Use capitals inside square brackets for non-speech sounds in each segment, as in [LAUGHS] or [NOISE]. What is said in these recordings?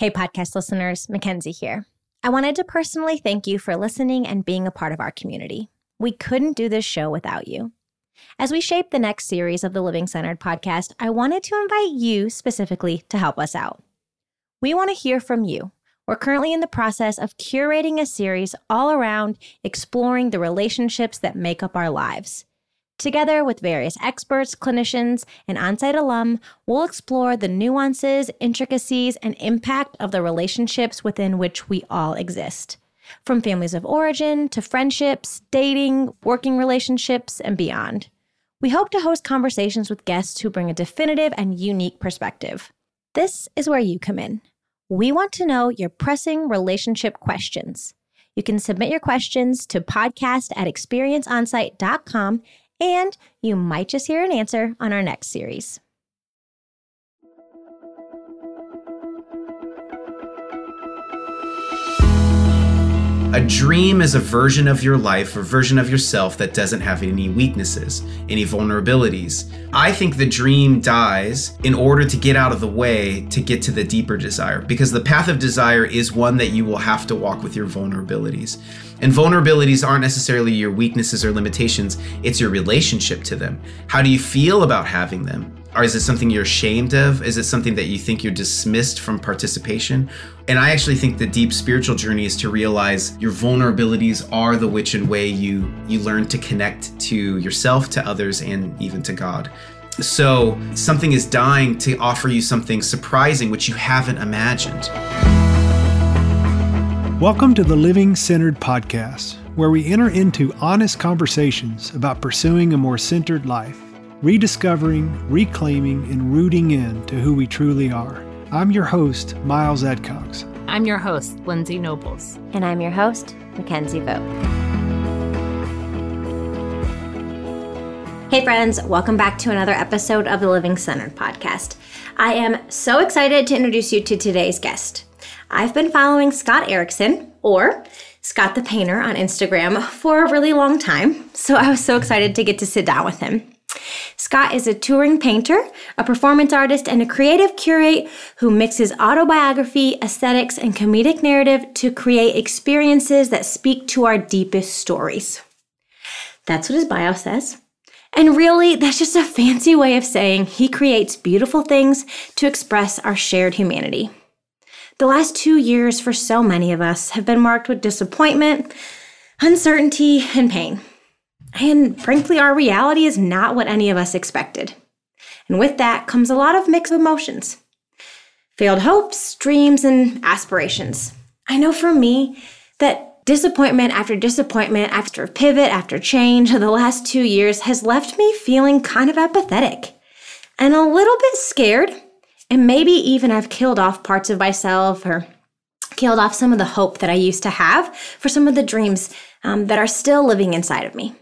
Hey, podcast listeners, Mickenzie here. I wanted to personally thank you for listening and being a part of our community. We couldn't do this show without you. As we shape the next series of the Living Centered podcast, I wanted to invite you specifically to help us out. We want to hear from you. We're currently in the process of curating a series all around exploring the relationships that make up our lives. Together with various experts, clinicians, and Onsite alum, we'll explore the nuances, intricacies, and impact of the relationships within which we all exist. From families of origin to friendships, dating, working relationships, and beyond. We hope to host conversations with guests who bring a definitive and unique perspective. This is where you come in. We want to know your pressing relationship questions. You can submit your questions to podcast at experienceonsite.com and you might just hear an answer on our next series. A dream is a version of your life, a version of yourself that doesn't have any weaknesses, any vulnerabilities. I think the dream dies in order to get out of the way to get to the deeper desire, because the path of desire is one that you will have to walk with your vulnerabilities. And vulnerabilities aren't necessarily your weaknesses or limitations, it's your relationship to them. How do you feel about having them? Or is it something you're ashamed of? Is it something that you think you're dismissed from participation? And I actually think the deep spiritual journey is to realize your vulnerabilities are the which and way you you learn to connect to yourself, to others, and even to God. So something is dying to offer you something surprising which you haven't imagined. Welcome to the Living Centered Podcast, where we enter into honest conversations about pursuing a more centered life rediscovering, reclaiming, and rooting in to who we truly are. I'm your host, Miles Adcox. I'm your host, Lindsay Nobles. And I'm your host, Mickenzie Vogt. Hey, friends, welcome back to another episode of the Living Centered podcast. I am so excited to introduce you to today's guest. I've been following Scott Erickson, or Scott the Painter, on Instagram for a really long time, so I was so excited to get to sit down with him. Scott is a touring painter, a performance artist, and a creative curate who mixes autobiography, aesthetics, and comedic narrative to create experiences that speak to our deepest stories. That's what his bio says. And really, that's just a fancy way of saying he creates beautiful things to express our shared humanity. The last two years for so many of us have been marked with disappointment, uncertainty, and pain. And frankly, our reality is not what any of us expected. And with that comes a lot of mixed emotions failed hopes, dreams, and aspirations. I know for me that disappointment after disappointment, after pivot, after change, [LAUGHS] the last two years has left me feeling kind of apathetic and a little bit scared. And maybe even I've killed off parts of myself or killed off some of the hope that I used to have for some of the dreams um, that are still living inside of me.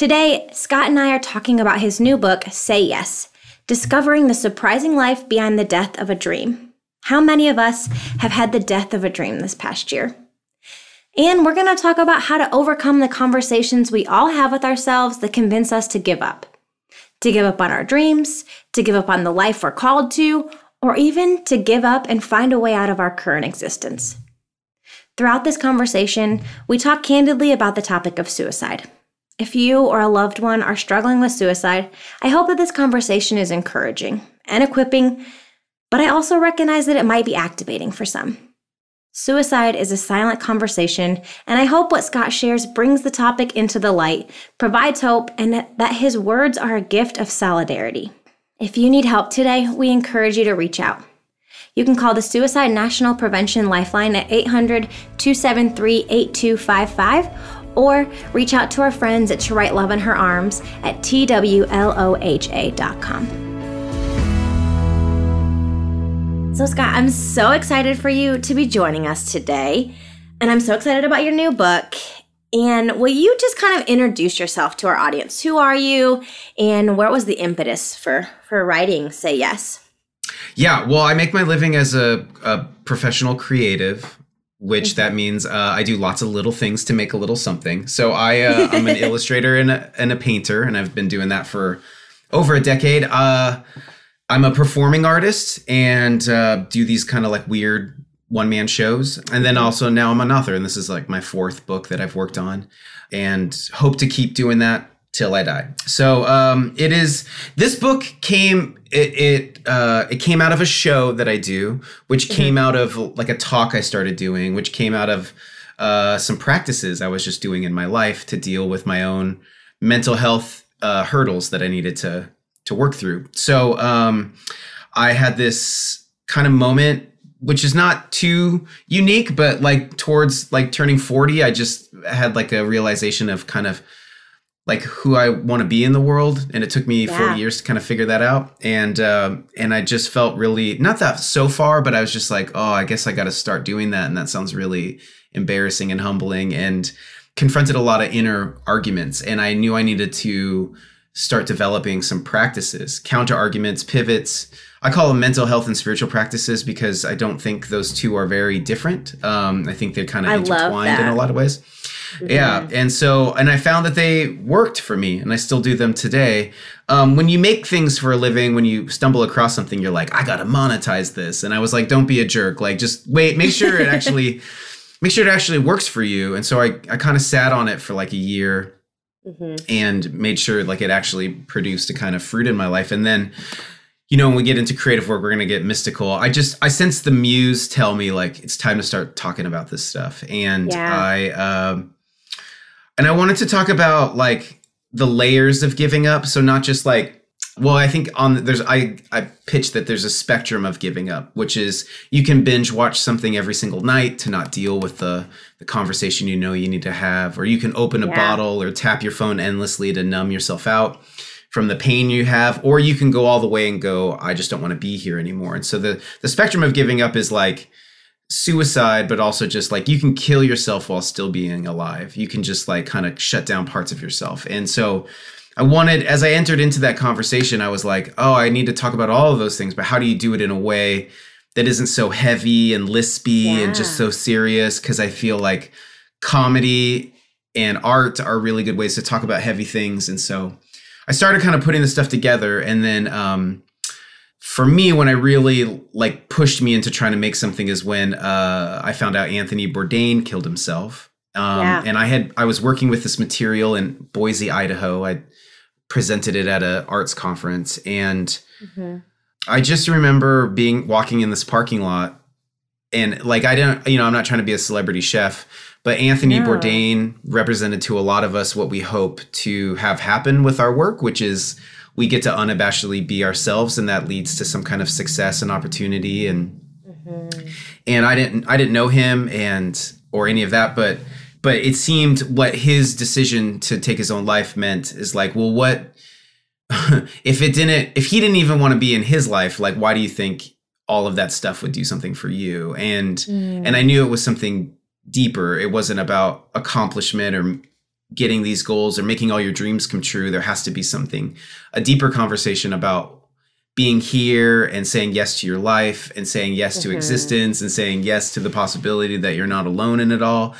Today, Scott and I are talking about his new book, Say Yes Discovering the Surprising Life Behind the Death of a Dream. How many of us have had the death of a dream this past year? And we're going to talk about how to overcome the conversations we all have with ourselves that convince us to give up. To give up on our dreams, to give up on the life we're called to, or even to give up and find a way out of our current existence. Throughout this conversation, we talk candidly about the topic of suicide. If you or a loved one are struggling with suicide, I hope that this conversation is encouraging and equipping, but I also recognize that it might be activating for some. Suicide is a silent conversation, and I hope what Scott shares brings the topic into the light, provides hope, and that his words are a gift of solidarity. If you need help today, we encourage you to reach out. You can call the Suicide National Prevention Lifeline at 800 273 8255 or reach out to our friends at To Write Love in Her Arms at twloha.com. So, Scott, I'm so excited for you to be joining us today. And I'm so excited about your new book. And will you just kind of introduce yourself to our audience? Who are you and what was the impetus for, for writing Say Yes? Yeah, well, I make my living as a, a professional creative which that means uh, I do lots of little things to make a little something. So I uh, [LAUGHS] I'm an illustrator and a, and a painter, and I've been doing that for over a decade. Uh, I'm a performing artist and uh, do these kind of like weird one man shows. And then also now I'm an author, and this is like my fourth book that I've worked on, and hope to keep doing that till I die. So um, it is. This book came. It it uh, it came out of a show that I do, which came out of like a talk I started doing, which came out of uh, some practices I was just doing in my life to deal with my own mental health uh, hurdles that I needed to to work through. So um, I had this kind of moment which is not too unique but like towards like turning 40 i just had like a realization of kind of like who i want to be in the world and it took me Yeah. 40 years to kind of figure that out and um and i just felt really not that so far but i was just like oh i guess i got to start doing that and that sounds really embarrassing and humbling and confronted a lot of inner arguments and i knew i needed to start developing some practices counter arguments pivots. I call them mental health and spiritual practices because i don't think those two are very different um, i think they're kind of I intertwined in a lot of ways yeah and so and i found that they worked for me and i still do them today. Um, when you make things for a living when you stumble across something you're like i gotta monetize this. And i was like don't be a jerk. Like just wait make sure it [LAUGHS] actually make sure it actually works for you. And so i, I kind of sat on it for like a year and made sure like it actually produced a kind of fruit in my life. And then you know when we get into creative work we're going to get mystical. I just i sense the muse tell me like it's time to start talking about this stuff. And Yeah. i um and i wanted to talk about like the layers of giving up so not just like well i think on there's i i pitched that there's a spectrum of giving up which is you can binge watch something every single night to not deal with the the conversation you know you need to have or you can open a Yeah. bottle or tap your phone endlessly to numb yourself out from the pain you have or you can go all the way and go i just don't want to be here anymore and so the the spectrum of giving up is like suicide but also just like you can kill yourself while still being alive. You can just like kind of shut down parts of yourself. And so i wanted as i entered into that conversation i was like oh i need to talk about all of those things but how do you do it in a way that isn't so heavy and lispy and just so serious? Because i feel like comedy and art are really good ways to talk about heavy things. And so i started kind of putting this stuff together and then um for me when i really like pushed me into trying to make something is when uh i found out anthony bourdain killed himself um Yeah. and i had i was working with this material in boise idaho i presented it at a arts conference and I just remember being walking in this parking lot and like I don't you know I'm not trying to be a celebrity chef but Anthony No. Bourdain represented to a lot of us what we hope to have happen with our work which is we get to unabashedly be ourselves and that leads to some kind of success and opportunity and mm-hmm. and I didn't I didn't know him and or any of that but but it seemed what his decision to take his own life meant is like well what [LAUGHS] if it didn't if he didn't even want to be in his life like why do you think all of that stuff would do something for you? And and i mm. knew it was something deeper. It wasn't about accomplishment or getting these goals or making all your dreams come true there has to be something a deeper conversation about being here and saying yes to your life and saying yes to Mhm. existence and saying yes to the possibility that you're not alone in it all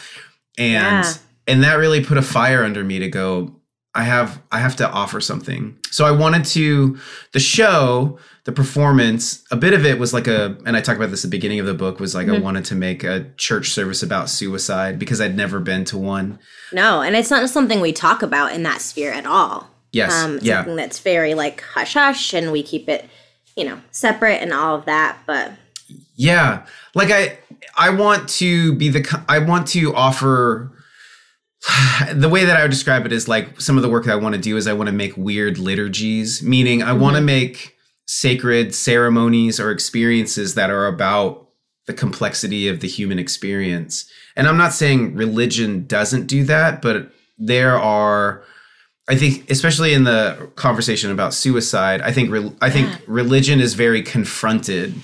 and Yeah. and that really put a fire under me to go i have i have to offer something so i wanted to the show the performance a bit of it was like a and i talk about this at the beginning of the book was like i Mhm. wanted to make a church service about suicide because i'd never been to one No, and it's not something we talk about in that sphere at all. yes Um, yeah something that's very like hush hush, and we keep it, you know, separate and all of that. But Yeah. Like I I want to be the I want to offer [SIGHS] the way that I would describe it is like some of the work that I want to do is I want to make weird liturgies, meaning I want to make sacred ceremonies or experiences that are about the complexity of the human experience. And I'm not saying religion doesn't do that, but there are I think especially in the conversation about suicide, I think re- I think religion is very confronted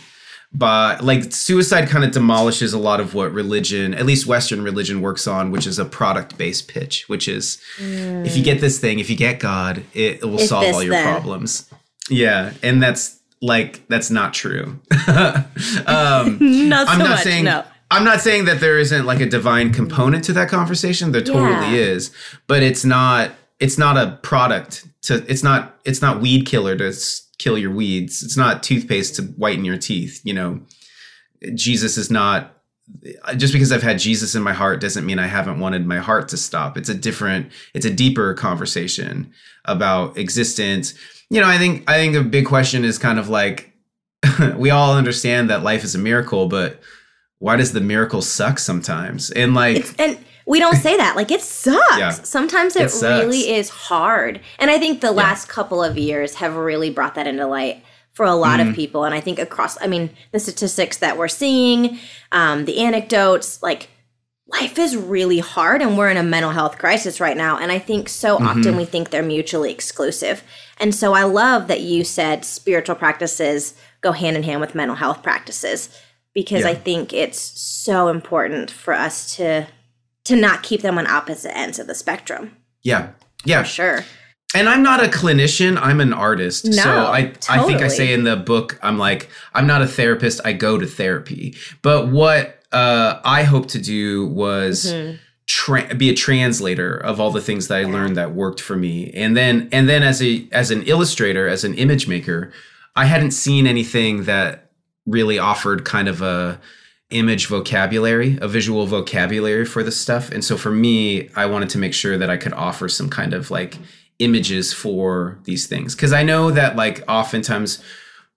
by like suicide kind of demolishes a lot of what religion, at least Western religion, works on, which is a product based pitch, which is if you get mm. this thing, if you get God, it, it will solve all your then. problems. Yeah, and that's like that's not true. [LAUGHS] um, [LAUGHS] not I'm not saying I'm not saying that there isn't like a divine component to that conversation. There totally Yeah. is, but it's not it's not a product to it's not it's not weed killer to s- kill your weeds. It's not toothpaste to whiten your teeth, you know. Jesus is not just because I've had Jesus in my heart doesn't mean I haven't wanted my heart to stop. It's a different, it's a deeper conversation about existence. You know, I think I think a big question is kind of like [LAUGHS] we all understand that life is a miracle, but why does the miracle suck sometimes? And like It's, and we don't say that. Like it [LAUGHS] sucks. Yeah. Sometimes it, It sucks. really is hard. And I think the last couple of years have really brought that into light for a lot Mm-hmm. of people. And I think across, I mean, the statistics that we're seeing, um, the anecdotes, like life is really hard and we're in a mental health crisis right now. And I think so Mm-hmm. often we think they're mutually exclusive. And so I love that you said spiritual practices go hand in hand with mental health practices because Yeah. I think it's so important for us to to not keep them on opposite ends of the spectrum. yeah. Yeah. For sure. And I'm not a clinician, I'm an artist. No, so I I think I say in the book I'm like I'm not a therapist, I go to therapy. But what uh I hope to do was Mm-hmm. tra- be a translator of all the things that I learned that worked for me. And then and then as a as an illustrator, as an image maker, I hadn't seen anything that really offered kind of a image vocabulary, a visual vocabulary for this stuff. And so for me, I wanted to make sure that I could offer some kind of like images for these things. Cause I know that like oftentimes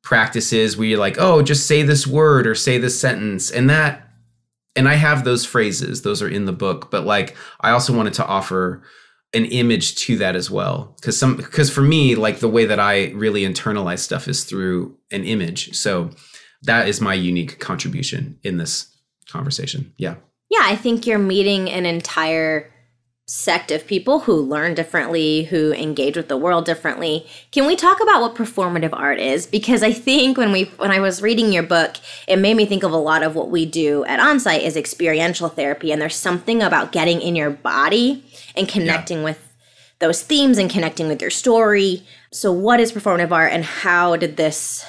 practices where you're like, oh, just say this word or say this sentence. And that, and I have those phrases, those are in the book, but like I also wanted to offer an image to that as well because some because for me like the way that i really internalize stuff is through an image. So that is my unique contribution in this conversation. Yeah. Yeah, I think you're meeting an entire sect of people who learn differently, who engage with the world differently. Can we talk about what performative art is? Because I think when we when I was reading your book, it made me think of a lot of what we do at Onsite is experiential therapy and there's something about getting in your body and connecting with those themes and connecting with your story. So what is performative art and how did this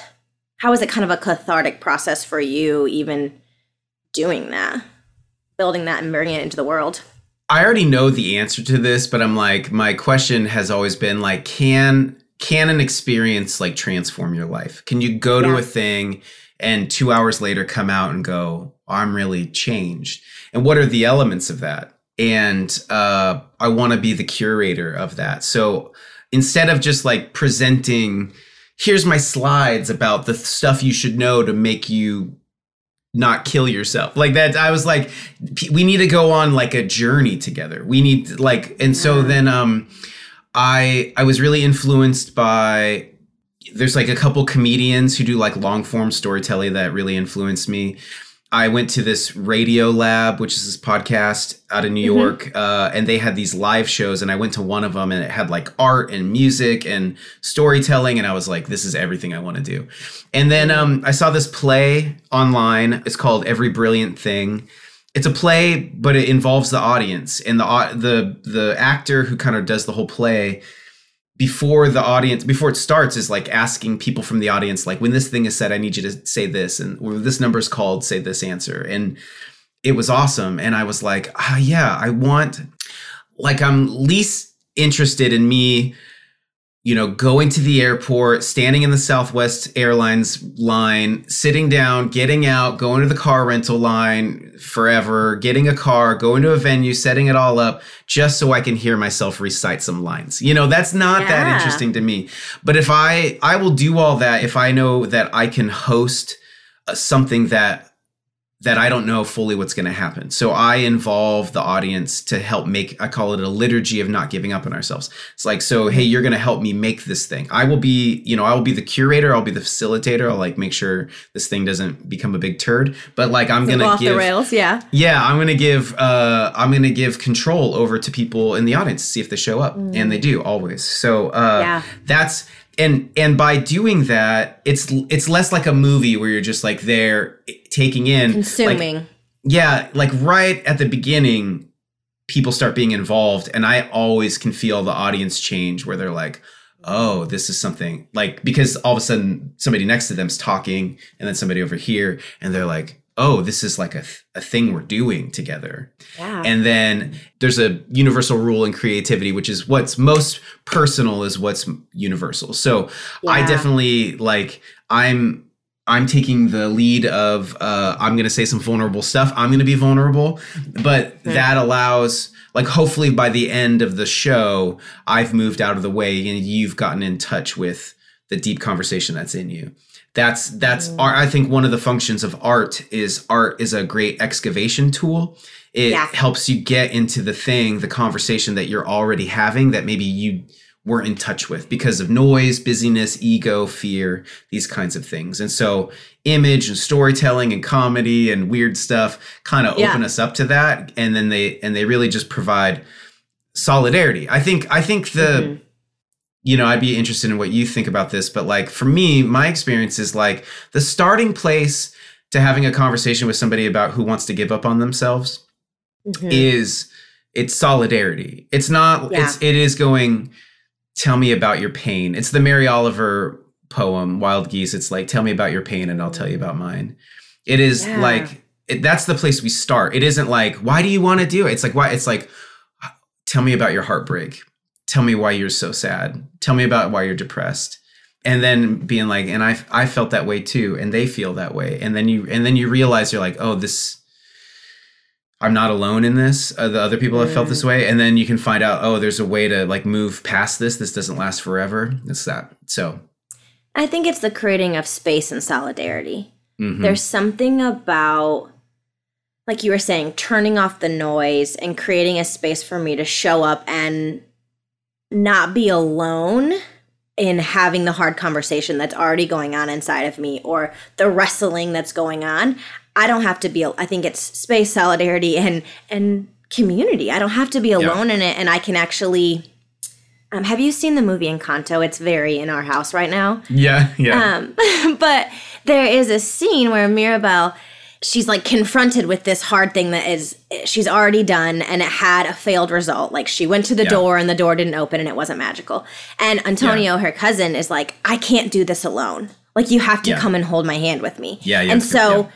how is it kind of a cathartic process for you even doing that? Building that and bringing it into the world. I already know the answer to this but i'm like my question has always been like can can an experience like transform your life? Can you go to a thing and two hours later come out and go i'm really changed. And what are the elements of that? And uh, i want to be the curator of that. So instead of just like presenting here's my slides about the stuff you should know to make you not kill yourself. Like that i was like we need to go on like a journey together. We need to, like and so then um i i was really influenced by there's like a couple comedians who do like long form storytelling that really influenced me I went to this Radiolab, which is this podcast out of New York, uh, and they had these live shows. And I went to one of them, and it had like art and music and storytelling, and I was like, "This is everything I want to do." And then um, I saw this play online. It's called Every Brilliant Thing. It's a play, but it involves the audience, and the the the actor who kind of does the whole play before the audience before it starts is like asking people from the audience like when this thing is said i need you to say this and when this number is called say this answer. And it was awesome and i was like ah yeah i want like i'm least interested in me you know going to the airport standing in the southwest airlines line sitting down getting out going to the car rental line forever getting a car going to a venue setting it all up just so i can hear myself recite some lines. You know that's not that interesting to me. But if i i will do all that if i know that i can host uh, something that that I don't know fully what's going to happen. So I involve the audience to help make, I call it a liturgy of not giving up on ourselves. It's like, so, hey, you're going to help me make this thing. I will be, you know, I will be the curator. I'll be the facilitator. I'll like make sure this thing doesn't become a big turd. But like, I'm going to off give, the rails, yeah. yeah, I'm gonna give uh I'm gonna give control over to people in the audience to see if they show up. And they do always. So uh Yeah. that's and and by doing that, it's it's less like a movie where you're just like there eh, taking in like, Consuming. yeah, like right at the beginning, people start being involved, and I always can feel the audience change where they're like, oh, this is something like because all of a sudden somebody next to them's talking, and then somebody over here, and they're like, oh, this is like a, th- a thing we're doing together. Yeah. And then there's a universal rule in creativity, which is what's most personal is what's universal. So I definitely like I'm I'm taking the lead of uh, I'm going to say some vulnerable stuff. I'm going to be vulnerable, but that allows like hopefully by the end of the show, I've moved out of the way and you've gotten in touch with the deep conversation that's in you. That's that's art. I think one of the functions of art is art is a great excavation tool. It Yeah. helps you get into the thing, the conversation that you're already having that maybe you weren't in touch with because of noise, busyness, ego, fear, these kinds of things. And so image and storytelling and comedy and weird stuff kind of Yeah. open us up to that and then they and they really just provide solidarity. I think I think the Mm-hmm. You know, I'd be interested in what you think about this, but like for me, my experience is like the starting place to having a conversation with somebody about who wants to give up on themselves Mhm. is it's solidarity. It's not Yeah. it's it is going tell me about your pain. It's the Mary Oliver poem Wild Geese. It's like tell me about your pain and I'll tell you about mine. It is Yeah. like it, that's the place we start. It isn't like why do you want to do it? It's like why it's like tell me about your heartbreak. Tell me why you're so sad. Tell me about why you're depressed. And then being like and I I felt that way too and they feel that way. And then you and then you realize you're like, "Oh, this I'm not alone in this. Uh, the other people have felt this way, and then you can find out, oh, there's a way to like move past this. This doesn't last forever. It's that. So, I think it's the creating of space and solidarity. mhm. There's something about, like you were saying, turning off the noise and creating a space for me to show up and not be alone in having the hard conversation that's already going on inside of me or the wrestling that's going on. I don't have to be, I think it's space, solidarity, and, and community. I don't have to be alone in it. And I can actually, um, have you seen the movie Encanto? It's very in our house right now. yeah, yeah, Um, [LAUGHS] but there is a scene where Mirabel, she's like confronted with this hard thing that is she's already done and it had a failed result. Like she went to the Yeah. door and the door didn't open and it wasn't magical. And Antonio, her cousin, is like, I can't do this alone. Like you have to Yeah. come and hold my hand with me. Yeah, yeah, And so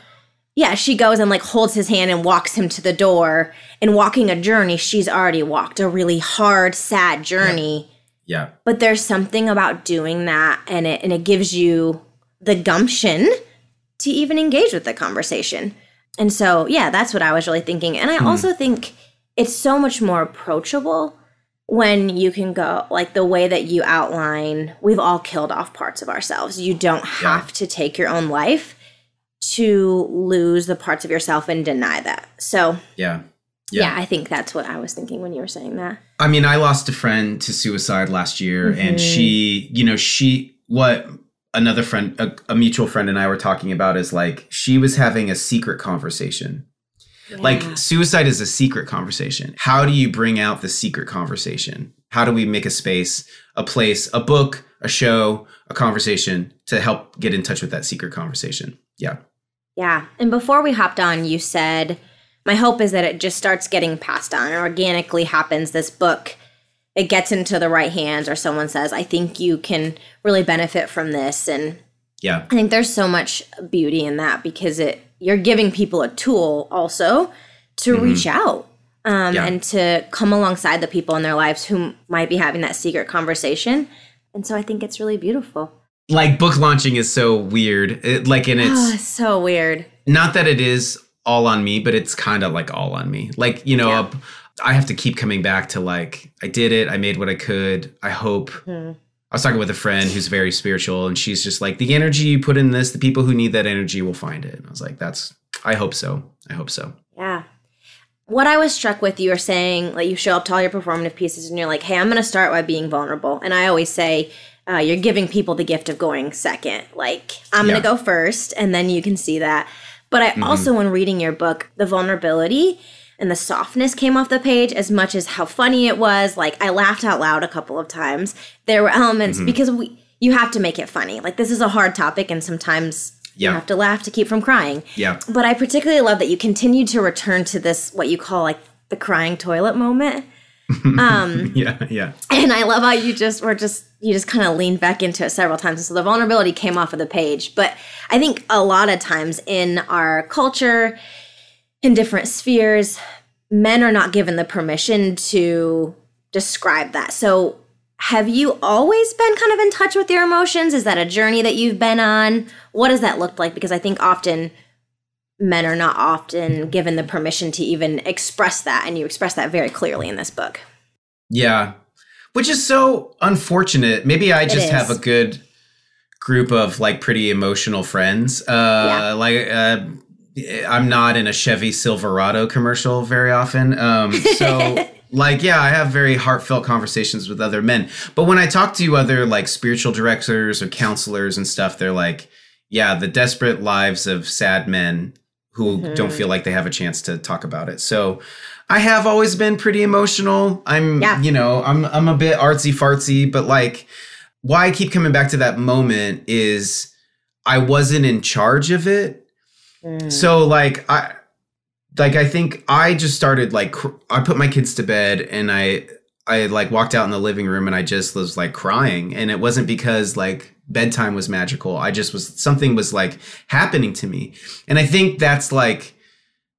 yeah, she goes and like holds his hand and walks him to the door. And walking a journey, she's already walked a really hard, sad journey yeah, but there's something about doing that and it and it gives you the gumption to even engage with the conversation. And so yeah that's what i was really thinking. And i also think it's so much more approachable when you can go like the way that you outline we've all killed off parts of ourselves. You don't have to take your own life to lose the parts of yourself and deny that. So yeah, yeah, I think that's what I was thinking when you were saying that. I mean, I lost a friend to suicide last year, Mm-hmm. and she, you know, she, what another friend, a, a mutual friend, and I were talking about is like she was having a secret conversation. Like suicide is a secret conversation. How do you bring out the secret conversation? How do we make a space, a place, a book, a show, a conversation to help get in touch with that secret conversation? Yeah. Yeah. And before we hopped on, you said, my hope is that it just starts getting passed on and organically happens. This book, it gets into the right hands, or someone says, I think you can really benefit from this. And Yeah. I think there's so much beauty in that because it you're giving people a tool also to reach out um, Yeah. and to come alongside the people in their lives who might be having that secret conversation. And so I think it's really beautiful. Like book launching is so weird. It, like, and Oh, it's it's so weird. not that it is all on me, but it's kind of like all on me. Like, you know, Yeah. I have to keep coming back to like, I did it. I made what I could. I hope. Hmm. I was talking with a friend who's very spiritual, and she's just like, the energy you put in this, the people who need that energy will find it. And I was like, that's, I hope so. I hope so. Yeah. What I was struck with, you were saying, like, you show up to all your performative pieces and you're like, hey, I'm going to start by being vulnerable. And I always say, uh, you're giving people the gift of going second. Like, I'm going to go first, and then you can see that. But I also, when reading your book, the vulnerability and the softness came off the page as much as how funny it was. Like, I laughed out loud a couple of times. There were elements because we, you have to make it funny. Like, this is a hard topic, and sometimes you have to laugh to keep from crying. Yeah. But I particularly love that you continue to return to this what you call like the crying toilet moment. [LAUGHS] Um Yeah. Yeah. and I love how you just were just you just kind of leaned back into it several times. So the vulnerability came off of the page. But I think a lot of times in our culture, in different spheres, men are not given the permission to describe that. So have you always been kind of in touch with your emotions? Is that a journey that you've been on? What does that look like? Because I think often men are not often given the permission to even express that. And you express that very clearly in this book. Yeah. Which is so unfortunate. Maybe I just have a good group of like pretty emotional friends. Uh yeah. like uh I'm not in a Chevy Silverado commercial very often. Um so [LAUGHS] like yeah i have very heartfelt conversations with other men but when i talk to other like spiritual directors or counselors and stuff they're like yeah the desperate lives of sad men who mm-hmm. don't feel like they have a chance to talk about it so i have always been pretty emotional i'm yeah. you know i'm i'm a bit artsy fartsy but like why i keep coming back to that moment is i wasn't in charge of it mm. so like i like I think I just started like cr- I put my kids to bed and I I like walked out in the living room and I just was like crying and it wasn't because like bedtime was magical. I just was something was like happening to me. And I think that's like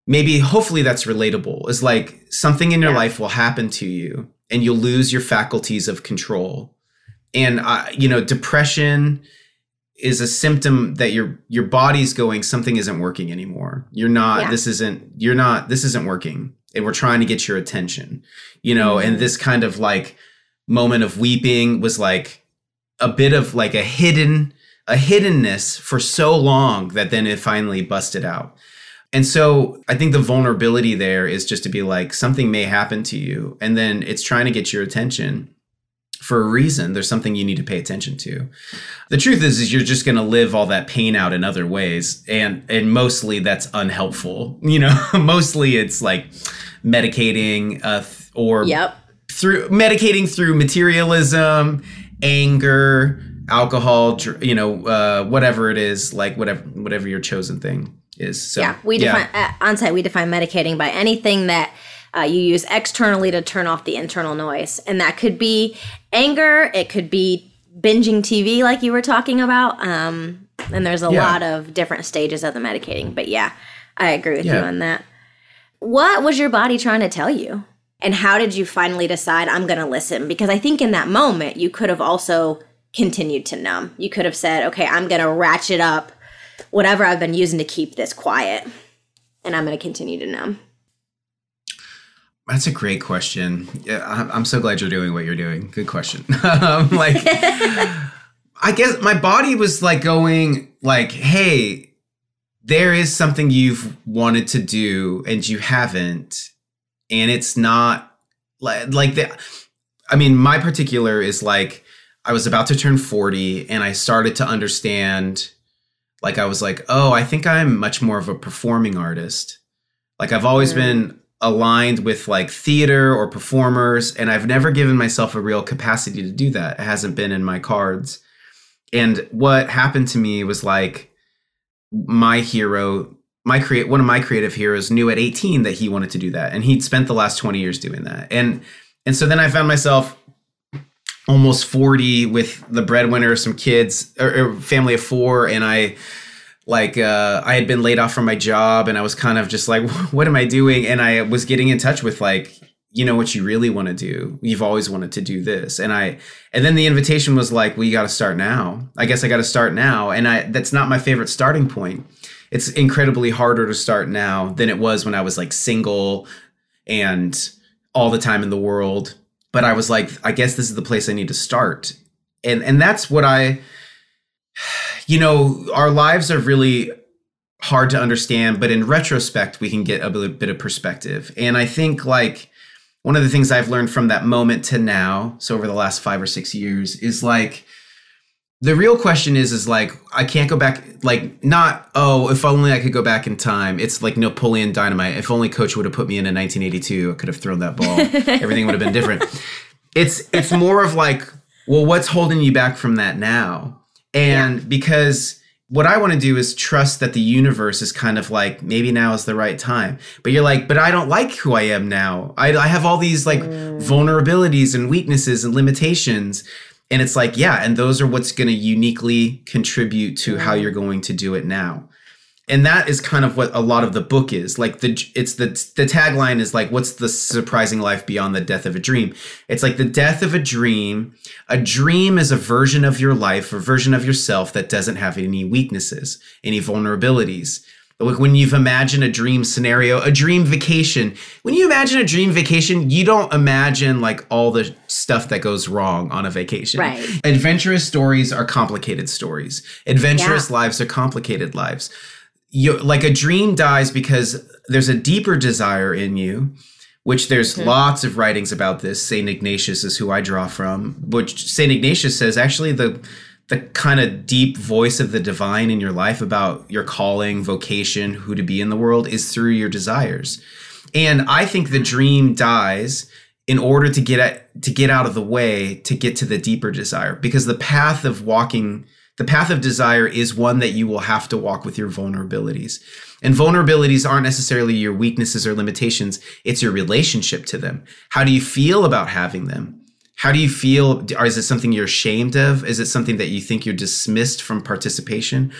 maybe hopefully that's relatable. Is like something in your yeah. life will happen to you and you'll lose your faculties of control. And uh, you know, depression is a symptom that your your body's going something isn't working anymore you're not yeah. this isn't you're not this isn't working and we're trying to get your attention you know mm-hmm. and this kind of like moment of weeping was like a bit of like a hidden a hiddenness for so long that then it finally busted out and so i think the vulnerability there is just to be like something may happen to you and then it's trying to get your attention for a reason there's something you need to pay attention to. The truth is is you're just going to live all that pain out in other ways and and mostly that's unhelpful [LAUGHS] you know? Mostly it's like medicating uh or yep. through medicating through materialism anger alcohol you know uh whatever it is like whatever whatever your chosen thing is so yeah we define yeah. Onsite we define medicating by anything that uh, you use externally to turn off the internal noise. And that could be anger, it could be binging TV, like you were talking about. Um, and there's a yeah. lot of different stages of the medicating. But yeah, I agree with yeah. you on that. What was your body trying to tell you? And how did you finally decide I'm going to listen? Because I think in that moment, you could have also continued to numb. You could have said, okay, I'm going to ratchet up whatever I've been using to keep this quiet, and I'm going to continue to numb. That's a great question. Yeah, I'm so glad you're doing what you're doing. Good question. [LAUGHS] um, like, [LAUGHS] I guess my body was like going like, "Hey, there is something you've wanted to do and you haven't, and it's not like like the." I mean, my particular is like I was about to turn 40 and I started to understand. Like I was like, "Oh, I think I'm much more of a performing artist." Like I've always mm. been aligned with like theater or performers and I've never given myself a real capacity to do that. It hasn't been in my cards. And what happened to me was like my hero, my create one of my creative heroes knew at 18 that he wanted to do that and he'd spent the last 20 years doing that. And and so then I found myself almost 40 with the breadwinner, of some kids, or, or family of four and I like uh, I had been laid off from my job and I was kind of just like, [LAUGHS] what am I doing? And I was getting in touch with like, you know what you really want to do. You've always wanted to do this. And I and then the invitation was like, well, you got to start now. I guess I got to start now. And I that's not my favorite starting point. It's incredibly harder to start now than it was when I was like single and all the time in the world. But I was like, I guess this is the place I need to start. And and that's what I you know, our lives are really hard to understand, but in retrospect, we can get a bit of perspective. And I think like one of the things I've learned from that moment to now, so over the last five or six years, is like the real question is is like I can't go back like not oh if only I could go back in time. It's like Napoleon Dynamite. If only coach would have put me in in 1982, I could have thrown that ball. [LAUGHS] Everything would have been different. It's it's more of like well what's holding you back from that now? And yeah. because what I want to do is trust that the universe is kind of like maybe now is the right time. But you're like, but I don't like who I am now. I, I have all these like mm. vulnerabilities and weaknesses and limitations. And it's like, yeah, and those are what's going to uniquely contribute to how you're going to do it now. And that is kind of what a lot of the book is. Like the it's the the tagline is like what's the surprising life beyond the death of a dream? It's like the death of a dream. A dream is a version of your life, a version of yourself that doesn't have any weaknesses, any vulnerabilities. Like when you've imagined a dream scenario, a dream vacation, when you imagine a dream vacation, you don't imagine like all the stuff that goes wrong on a vacation. Right. Adventurous stories are complicated stories. Adventurous Yeah. lives are complicated lives. You like a dream dies because there's a deeper desire in you, which there's lots of writings about this. Saint Ignatius is who I draw from, which Saint Ignatius says actually the the kind of deep voice of the divine in your life about your calling, vocation, who to be in the world is through your desires. And I think the dream dies in order to get at, to get out of the way to get to the deeper desire because the path of walking the path of desire is one that you will have to walk with your vulnerabilities. And vulnerabilities aren't necessarily your weaknesses or limitations, it's your relationship to them. How do you feel about having them? How do you feel? Or is it something you're ashamed of? Is it something that you think you're dismissed from participation?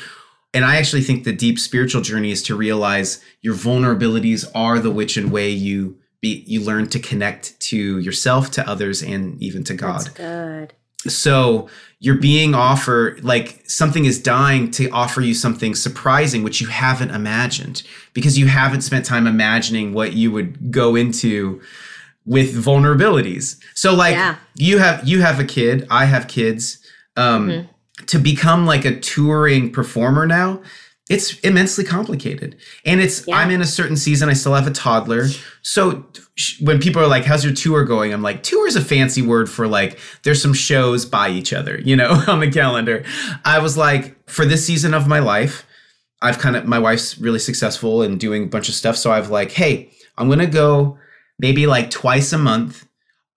And I actually think the deep spiritual journey is to realize your vulnerabilities are the which and way you be you learn to connect to yourself, to others, and even to God. That's good. So you're being offered like something is dying to offer you something surprising which you haven't imagined because you haven't spent time imagining what you would go into with vulnerabilities. So like Yeah. you have you have a kid, I have kids. Um to become like a touring performer now, it's immensely complicated. And it's Yeah. I'm in a certain season, I still have a toddler. So when people are like how's your tour going? I'm like tour is a fancy word for like there's some shows by each other, [LAUGHS] you know, on the calendar. I was like for this season of my life, I've kind of my wife's really successful in doing a bunch of stuff, so I've like, hey, I'm going to go maybe like twice a month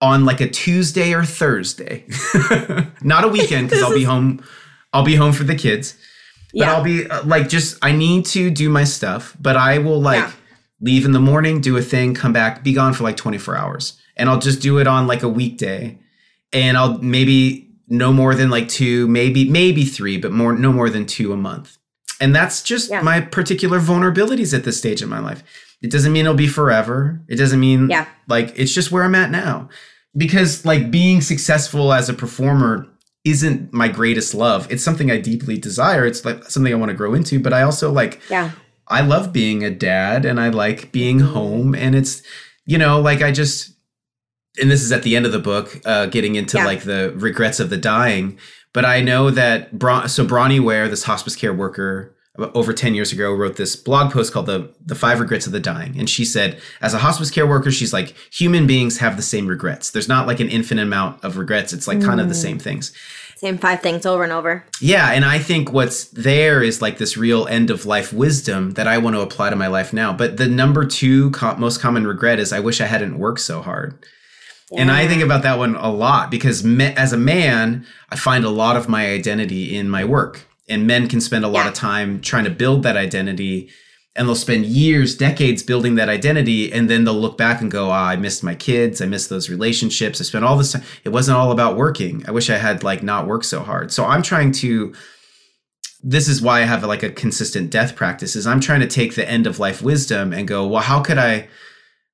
on like a Tuesday or Thursday. [LAUGHS] Not a weekend cuz [LAUGHS] I'll be home I'll be home for the kids. But Yeah. I'll be uh, like just I need to do my stuff, but I will like Yeah. leave in the morning, do a thing, come back, be gone for like 24 hours. And I'll just do it on like a weekday. And I'll maybe no more than like two, maybe maybe 3, but more no more than 2 a month. And that's just Yeah. my particular vulnerabilities at this stage in my life. It doesn't mean it'll be forever. It doesn't mean Yeah. like it's just where I'm at now. Because like being successful as a performer isn't my greatest love. It's something I deeply desire. It's like something I want to grow into, but I also like Yeah. I love being a dad and I like being home and it's you know like I just and this is at the end of the book uh getting into Yeah. like the regrets of the dying but I know that Bron- so Bronnie Ware this hospice care worker over 10 years ago wrote this blog post called the the five regrets of the dying and she said as a hospice care worker she's like human beings have the same regrets there's not like an infinite amount of regrets it's like kind of the same mm. things Same five things over and over. yeah, and I think what's there is like this real end of life wisdom that I want to apply to my life now. But the number two co- most common regret is I wish I hadn't worked so hard. And I think about that one a lot because me- as a man, I find a lot of my identity in my work. And men can spend a lot Yeah. of time trying to build that identity and they'll spend years, decades building that identity, and then they'll look back and go, "Ah, I missed my kids. I missed those relationships. I spent all this time. It wasn't all about working. I wish I had like not worked so hard." So I'm trying to. This is why I have like a consistent death practice. Is I'm trying to take the end of life wisdom and go, well, how could I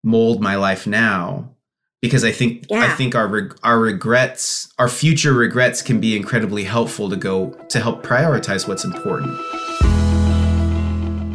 mold my life now? Because I think I think our reg- our regrets, our future regrets, can be incredibly helpful to go to help prioritize what's important.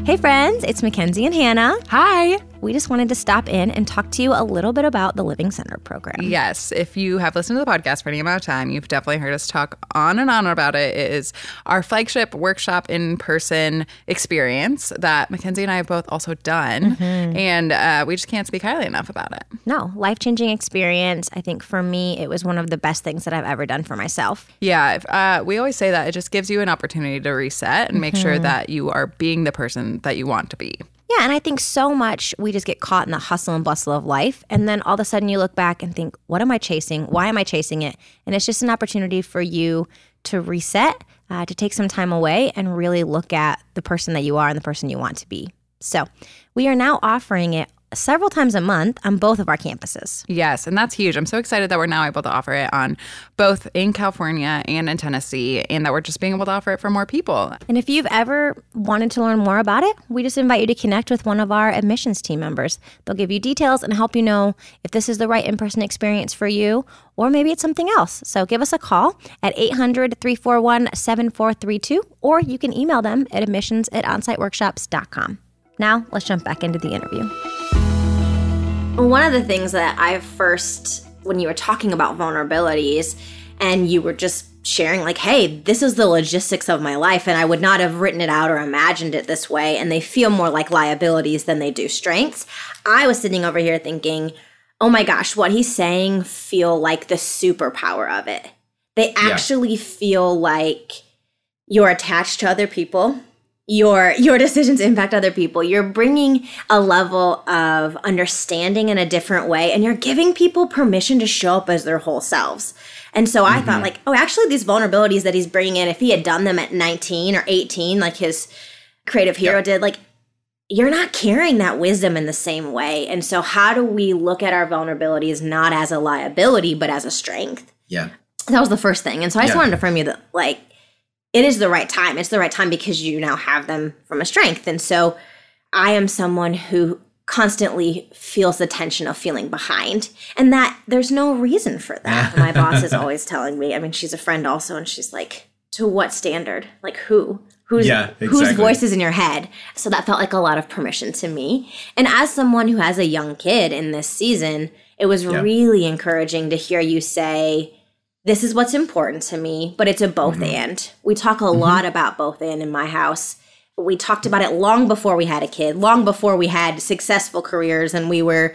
Hey, friends, it's Mickenzie and Hannah. Hi. We just wanted to stop in and talk to you a little bit about the Living Centered program. Yes, if you have listened to the podcast for any amount of time, you've definitely heard us talk on and on about it. It is our flagship workshop in person experience that Mickenzie and I have both also done. And uh, we just can't speak highly enough about it. No, life changing experience. I think for me, it was one of the best things that I've ever done for myself. Yeah, if, uh, we always say that it just gives you an opportunity to reset and make sure that you are being the person that you want to be. Yeah, and I think so much we just get caught in the hustle and bustle of life. And then all of a sudden you look back and think, what am I chasing? Why am I chasing it? And it's just an opportunity for you to reset, uh, to take some time away and really look at the person that you are and the person you want to be. So we are now offering it several times a month on both of our campuses. Yes, and that's huge. I'm so excited that we're now able to offer it on both in California and in Tennessee, and that we're just being able to offer it for more people. And if you've ever wanted to learn more about it, we just invite you to connect with one of our admissions team members. They'll give you details and help you know if this is the right in person experience for you, or maybe it's something else. So give us a call at 800 341 7432, or you can email them at admissions at onsiteworkshops.com. Now, let's jump back into the interview. One of the things that I first, when you were talking about vulnerabilities and you were just sharing, like, hey, this is the logistics of my life, and I would not have written it out or imagined it this way, and they feel more like liabilities than they do strengths. I was sitting over here thinking, oh my gosh, what he's saying feel like the superpower of it. They actually yeah. feel like you're attached to other people your your decisions impact other people. You're bringing a level of understanding in a different way and you're giving people permission to show up as their whole selves. And so i mm-hmm. thought like oh actually these vulnerabilities that he's bringing in if he had done them at 19 or 18 like his creative hero yep. did like you're not carrying that wisdom in the same way. And so how do we look at our vulnerabilities not as a liability but as a strength? Yeah. That was the first thing. And so i just wanted to frame you that like it is the right time. It's the right time because you now have them from a strength. And so I am someone who constantly feels the tension of feeling behind and that there's no reason for that. [LAUGHS] My boss is always telling me, I mean, she's a friend also, and she's like, to what standard? Like who? Who's, yeah, exactly. whose voice is in your head? So that felt like a lot of permission to me. And as someone who has a young kid in this season, it was yeah. really encouraging to hear you say, this is what's important to me, but it's a both mm-hmm. and. We talk a mm-hmm. lot about both and in my house. We talked about it long before we had a kid, long before we had successful careers and we were,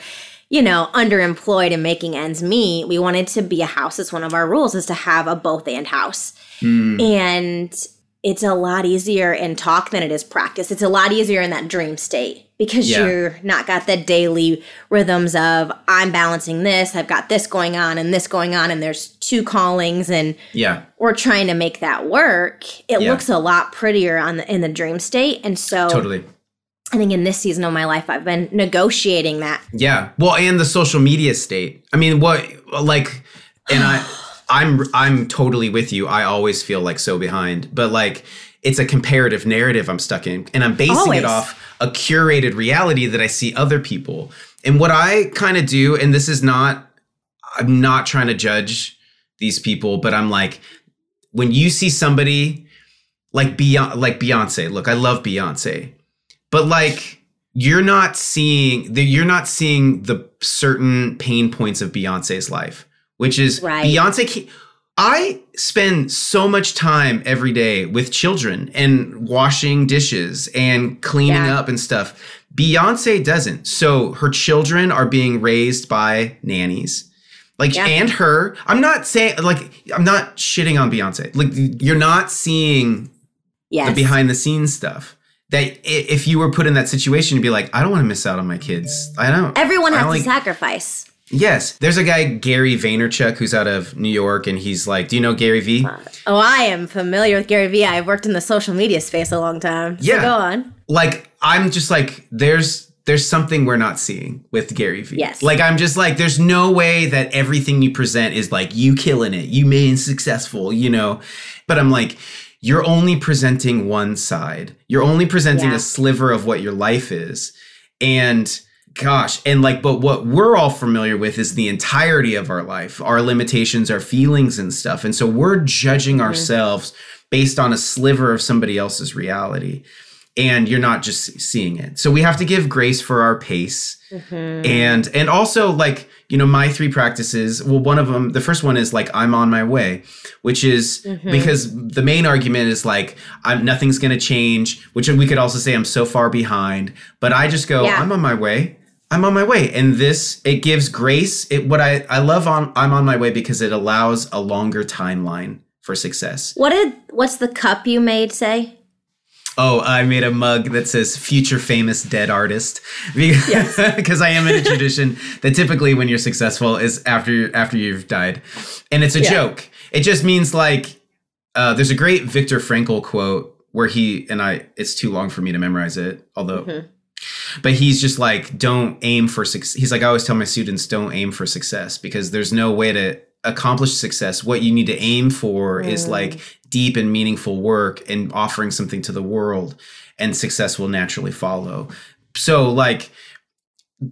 you know, underemployed and making ends meet. We wanted to be a house. It's one of our rules is to have a both and house. Mm. And it's a lot easier in talk than it is practice. It's a lot easier in that dream state because yeah. you're not got the daily rhythms of I'm balancing this, I've got this going on and this going on and there's two callings and yeah. we're trying to make that work. It yeah. looks a lot prettier on the in the dream state and so Totally. I think in this season of my life I've been negotiating that. Yeah. Well, and the social media state. I mean, what like and I I'm I'm totally with you. I always feel like so behind. But like it's a comparative narrative I'm stuck in and I'm basing always. it off a curated reality that I see other people. And what I kind of do, and this is not, I'm not trying to judge these people, but I'm like, when you see somebody like Beyonce, like Beyonce, look, I love Beyonce, but like you're not seeing the, you're not seeing the certain pain points of Beyonce's life, which is right. Beyonce. I spend so much time every day with children and washing dishes and cleaning yeah. up and stuff. Beyonce doesn't. So her children are being raised by nannies. Like yeah. and her, I'm not saying like I'm not shitting on Beyonce. Like you're not seeing yes. the behind the scenes stuff. That if you were put in that situation, you'd be like, I don't want to miss out on my kids. I don't. Everyone has to like, sacrifice. Yes, there's a guy Gary Vaynerchuk who's out of New York, and he's like, "Do you know Gary Vee?" Uh, oh, I am familiar with Gary Vee. I've worked in the social media space a long time. Yeah, so go on. Like, I'm just like, there's there's something we're not seeing with Gary Vee. Yes. Like, I'm just like, there's no way that everything you present is like you killing it, you made successful, you know. But I'm like, you're only presenting one side. You're only presenting yeah. a sliver of what your life is, and gosh and like but what we're all familiar with is the entirety of our life our limitations our feelings and stuff and so we're judging mm-hmm. ourselves based on a sliver of somebody else's reality and you're not just seeing it so we have to give grace for our pace mm-hmm. and and also like you know my three practices well one of them the first one is like i'm on my way which is mm-hmm. because the main argument is like i'm nothing's going to change which we could also say i'm so far behind but i just go yeah. i'm on my way I'm on my way. And this it gives grace. It what I I love on I'm on my way because it allows a longer timeline for success. What did what's the cup you made say? Oh, I made a mug that says future famous dead artist [LAUGHS] because yes. [LAUGHS] I am in a tradition that typically when you're successful is after after you've died. And it's a yeah. joke. It just means like uh, there's a great Viktor Frankl quote where he and I it's too long for me to memorize it, although mm-hmm but he's just like don't aim for success he's like i always tell my students don't aim for success because there's no way to accomplish success. What you need to aim for mm. is like deep and meaningful work and offering something to the world and success will naturally follow. So like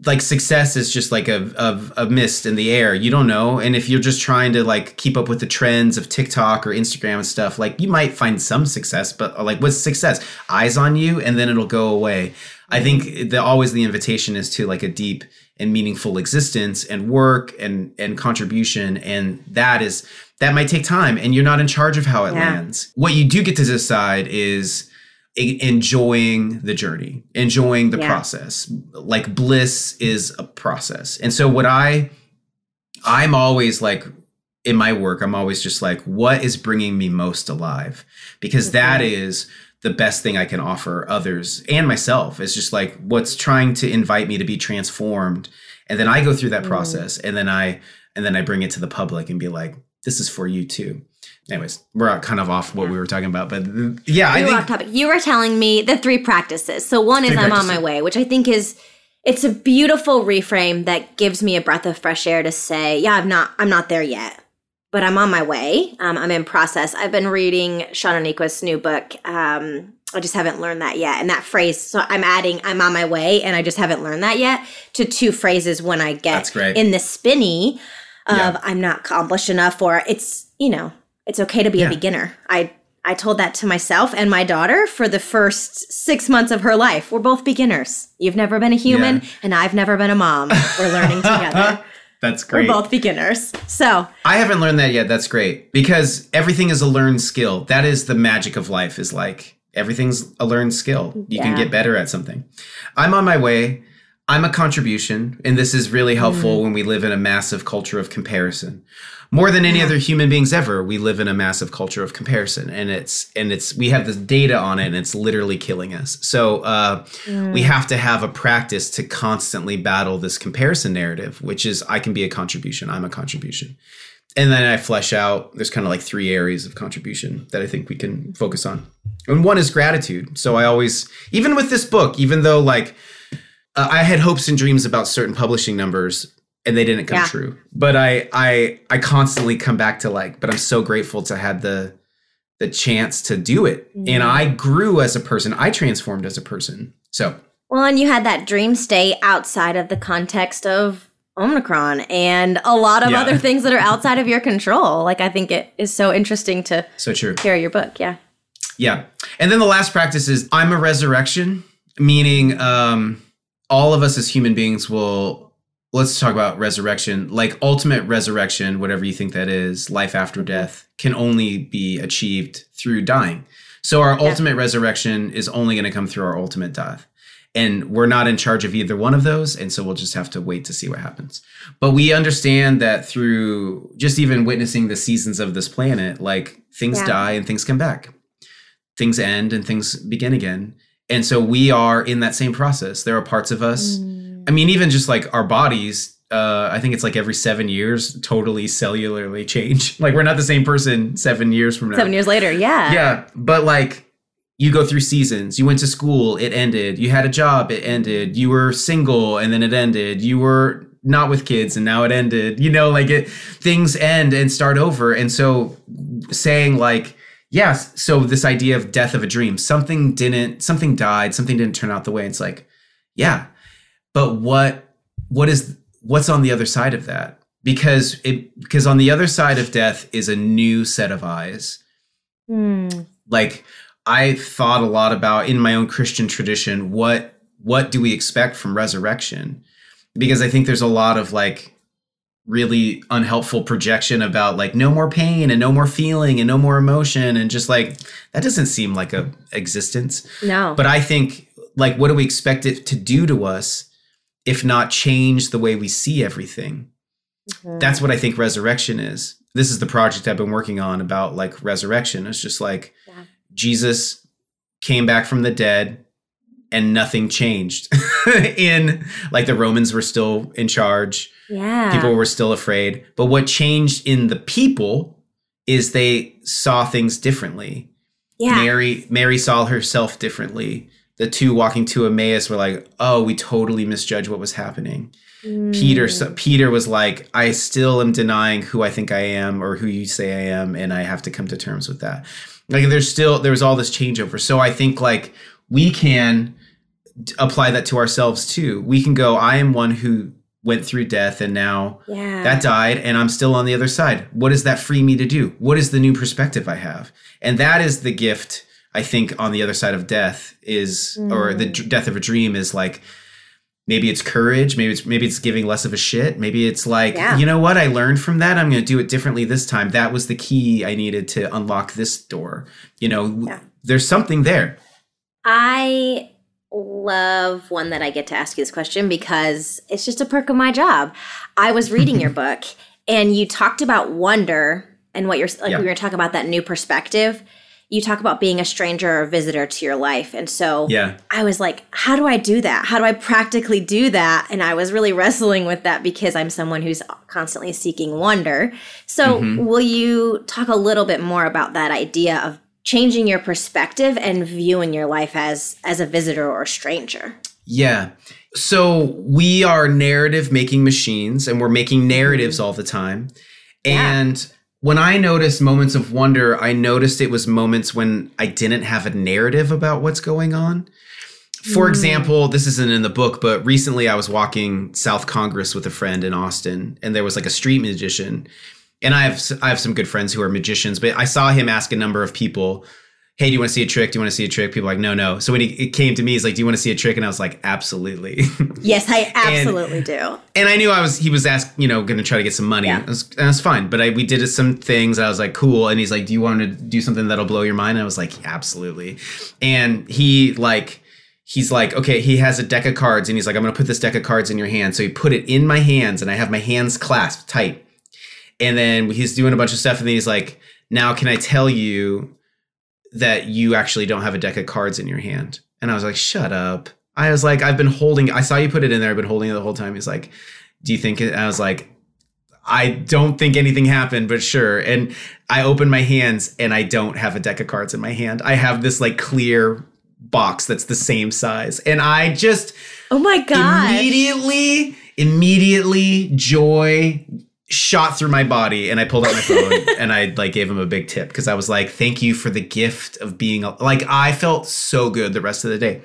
like success is just like a, a, a mist in the air you don't know? And if you're just trying to like keep up with the trends of tiktok or instagram and stuff like you might find some success but like what's success eyes on you and then it'll go away i think the always the invitation is to like a deep and meaningful existence and work and and contribution and that is that might take time and you're not in charge of how it yeah. lands what you do get to decide is enjoying the journey, enjoying the yeah. process. Like bliss is a process. And so what I I'm always like in my work, I'm always just like what is bringing me most alive? Because mm-hmm. that is the best thing I can offer others and myself. It's just like what's trying to invite me to be transformed. And then I go through that mm. process and then I and then I bring it to the public and be like this is for you too anyways, we're kind of off what we were talking about, but yeah, I think off topic. You were telling me the three practices. So one is I'm practices. on my way, which I think is it's a beautiful reframe that gives me a breath of fresh air to say, yeah, I'm not I'm not there yet, but I'm on my way. Um, I'm in process. I've been reading Shauna Niequist's new book. Um, I just haven't learned that yet. And that phrase, so I'm adding, I'm on my way, and I just haven't learned that yet to two phrases when I get in the spinny of yeah. I'm not accomplished enough, or it's, you know, it's okay to be yeah. a beginner. I I told that to myself and my daughter for the first six months of her life. We're both beginners. You've never been a human, yeah. and I've never been a mom. We're learning [LAUGHS] together. That's great. We're both beginners. So I haven't learned that yet. That's great because everything is a learned skill. That is the magic of life. Is like everything's a learned skill. You yeah. can get better at something. I'm on my way. I'm a contribution, and this is really helpful mm. when we live in a massive culture of comparison more than any yeah. other human beings ever we live in a massive culture of comparison and it's and it's we have this data on it and it's literally killing us so uh, mm. we have to have a practice to constantly battle this comparison narrative which is i can be a contribution i'm a contribution and then i flesh out there's kind of like three areas of contribution that i think we can focus on and one is gratitude so i always even with this book even though like uh, i had hopes and dreams about certain publishing numbers and they didn't come yeah. true. But I I I constantly come back to like, but I'm so grateful to have the the chance to do it. And I grew as a person. I transformed as a person. So well, and you had that dream state outside of the context of Omicron and a lot of yeah. other things that are [LAUGHS] outside of your control. Like I think it is so interesting to so true hear your book. Yeah. Yeah. And then the last practice is I'm a resurrection, meaning um all of us as human beings will let's talk about resurrection. Like ultimate resurrection, whatever you think that is, life after death, can only be achieved through dying. So our yeah. ultimate resurrection is only going to come through our ultimate death. And we're not in charge of either one of those. And so we'll just have to wait to see what happens. But we understand that through just even witnessing the seasons of this planet, like things yeah. die and things come back, things end and things begin again. And so we are in that same process. There are parts of us. Mm I mean, even just like our bodies, uh, I think it's like every seven years, totally cellularly change. [LAUGHS] Like we're not the same person seven years from now. Seven years later, yeah. Yeah. But like you go through seasons. You went to school, it ended. You had a job, it ended. You were single and then it ended. You were not with kids and now it ended. You know, like it things end and start over. And so saying like, yes, so this idea of death of a dream, something didn't, something died, something didn't turn out the way. It's like, yeah, but what what is what's on the other side of that because it because on the other side of death is a new set of eyes mm. like i thought a lot about in my own christian tradition what what do we expect from resurrection because i think there's a lot of like really unhelpful projection about like no more pain and no more feeling and no more emotion and just like that doesn't seem like a existence no but i think like what do we expect it to do to us if not change the way we see everything. Mm-hmm. That's what I think resurrection is. This is the project I've been working on about like resurrection. It's just like yeah. Jesus came back from the dead and nothing changed. [LAUGHS] in like the Romans were still in charge. Yeah. People were still afraid. But what changed in the people is they saw things differently. Yeah. Mary Mary saw herself differently the two walking to Emmaus were like, "Oh, we totally misjudged what was happening." Mm. Peter so Peter was like, "I still am denying who I think I am or who you say I am, and I have to come to terms with that." Like, there's still there was all this changeover. So I think like we can apply that to ourselves too. We can go, "I am one who went through death, and now Yeah. that died, and I'm still on the other side. What does that free me to do? What is the new perspective I have?" And that is the gift I think on the other side of death is, or the mm. d- death of a dream is like maybe it's courage maybe it's maybe it's giving less of a shit maybe it's like Yeah. you know what i learned from that i'm going to do it differently this time that was the key i needed to unlock this door you know Yeah. there's something there I love one that I get to ask you this question because it's just a perk of my job. I was reading your [LAUGHS] book and you talked about wonder and what you're like Yeah. we were going to talk about that new perspective. You talk about being a stranger or a visitor to your life. And so yeah I was like, how do I do that? How do I practically do that? And I was really wrestling with that because I'm someone who's constantly seeking wonder. So, mm-hmm. will you talk a little bit more about that idea of changing your perspective and viewing your life as as a visitor or a stranger? Yeah. So we are narrative making machines and we're making narratives all the time. Yeah. And when I noticed moments of wonder, I noticed it was moments when I didn't have a narrative about what's going on. For mm. example, this isn't in the book, but recently I was walking South Congress with a friend in Austin and there was like a street magician. And I have I have some good friends who are magicians, but I saw him ask a number of people, "Hey, do you want to see a trick? Do you want to see a trick?" People like, "No, no." So when he it came to me, he's like, "Do you want to see a trick?" And I was like, "Absolutely." [LAUGHS] Yes, I absolutely do. and I knew I was he was asked, you know, going to try to get some money. Yeah. It was, and that's fine. But I, we did some things. I was like, cool. And he's like, do you want to do something that'll blow your mind? And I was like, absolutely. And he like. He's like, okay, he has a deck of cards, and he's like, I'm gonna put this deck of cards in your hand. So he put it in my hands, and I have my hands clasped tight. And then he's doing a bunch of stuff, and then he's like, now can I tell you that you actually don't have a deck of cards in your hand? And I was like, shut up. I was like, I've been holding, I saw you put it in there. I've been holding it the whole time. He's like, do you think it? I was like, I don't think anything happened, but sure. And I open my hands and I don't have a deck of cards in my hand. I have this like clear box that's the same size. And I just Oh my god. immediately, immediately joy shot through my body and I pulled out my phone [LAUGHS] and I like gave him a big tip because I was like, thank you for the gift of being a-" like I felt so good the rest of the day.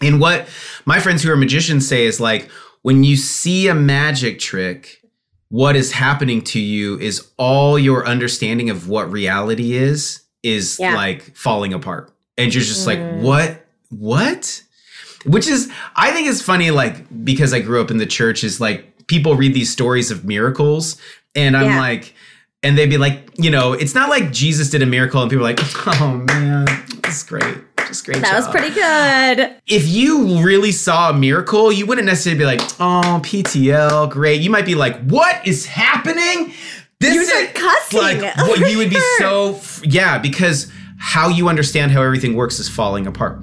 And what my friends who are magicians say is like when you see a magic trick, what is happening to you is all your understanding of what reality is is Yeah. like falling apart. And you're just like, mm. what? What? Which is I think is funny, like, because I grew up in the church, is like people read these stories of miracles, and I'm Yeah. like, and they'd be like, you know, it's not like Jesus did a miracle and people are like, [LAUGHS] oh man, that's great. Just great. That was pretty good. if you really saw a miracle, you wouldn't necessarily be like, "Oh, PTL, great." You might be like, "What is happening?" This You is cussing. Like, [LAUGHS] what, you would be so yeah, because how you understand how everything works is falling apart.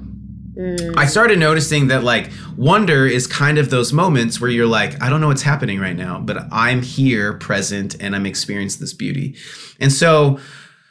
I started noticing that like wonder is kind of those moments where you're like, I don't know what's happening right now, but I'm here, present, and I'm experiencing this beauty. And so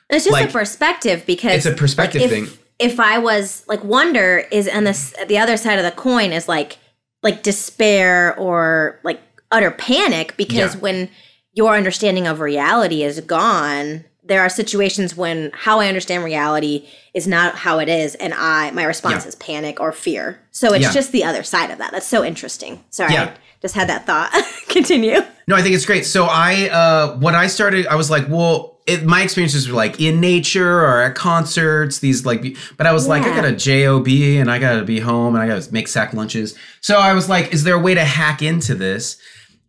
It's just Like, a perspective because it's a perspective like, thing. if, If I was like wonder is and this the other side of the coin is like like despair or like utter panic because Yeah. when your understanding of reality is gone, there are situations when how I understand reality is not how it is, and I my response Yeah. is panic or fear. So it's Yeah. just the other side of that. That's so interesting. Sorry, Yeah. I just had that thought. [LAUGHS] Continue. No, I think it's great. So I, uh, what I started, I was like, well, it, my experiences were like in nature or at concerts. These like, but I was like, I got a job and I got to be home and I got to make sack lunches. So I was like, is there a way to hack into this?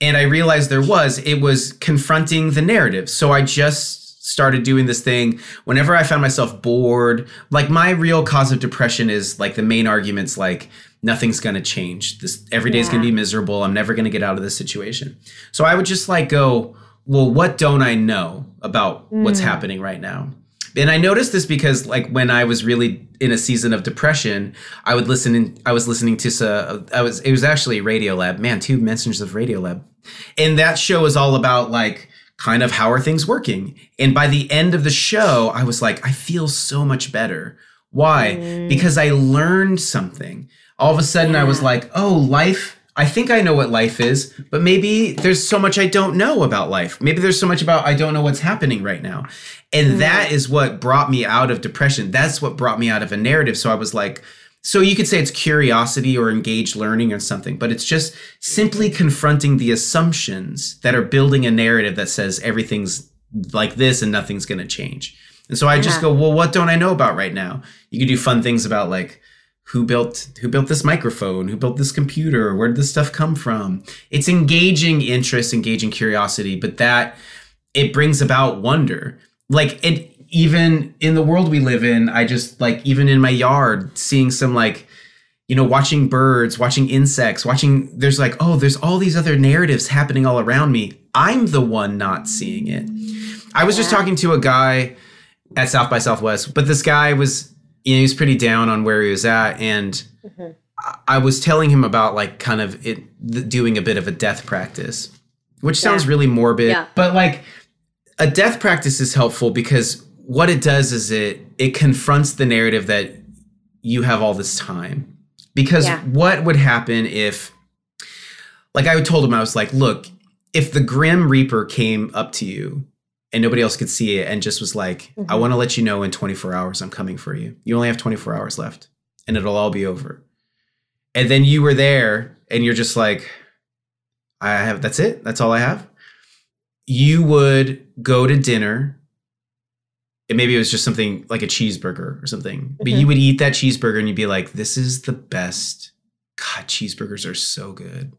And I realized there was. It was confronting the narrative. So I just started doing this thing whenever I found myself bored. Like my real cause of depression is like the main arguments like nothing's going to change. This every day's going to be miserable. I'm never going to get out of this situation. So I would just like go, well, what don't I know about what's mm. happening right now? And I noticed this because like when I was really in a season of depression, I would listen in, I was listening to so uh, I was it was actually Radiolab. Man, two mentions of Radiolab. And that show is all about like kind of how are things working. And by the end of the show, I was like, I feel so much better. Why? Mm. Because I learned something. All of a sudden, I was like, oh, life. I think I know what life is, but maybe there's so much I don't know about life. Maybe there's so much about I don't know what's happening right now. And mm. that is what brought me out of depression. That's what brought me out of a narrative. So I was like, so you could say it's curiosity or engaged learning or something, but it's just simply confronting the assumptions that are building a narrative that says everything's like this and nothing's going to change. And so I just go, well, what don't I know about right now? You could do fun things about like who built who built this microphone, who built this computer, where did this stuff come from? It's engaging interest, engaging curiosity, but that it brings about wonder. Like it even in the world we live in, I just like even in my yard seeing some like you know watching birds, watching insects, watching there's like oh there's all these other narratives happening all around me. I'm the one not seeing it. I was just talking to a guy at South by Southwest, but this guy was you know he was pretty down on where he was at and mm-hmm. I- I was telling him about like kind of it doing a bit of a death practice, which sounds really morbid, Yeah. but like a death practice is helpful because what it does is it it confronts the narrative that you have all this time. Because Yeah. what would happen if like I told him I was like, look, if the grim reaper came up to you and nobody else could see it and just was like, I mm-hmm. want to let you know in 24 hours I'm coming for you. You only have 24 hours left and it'll all be over. And then you were there and you're just like, I have that's it. That's all I have. You would go to dinner. And maybe it was just something like a cheeseburger or something. But mm-hmm. you would eat that cheeseburger and you'd be like, this is the best. God, cheeseburgers are so good.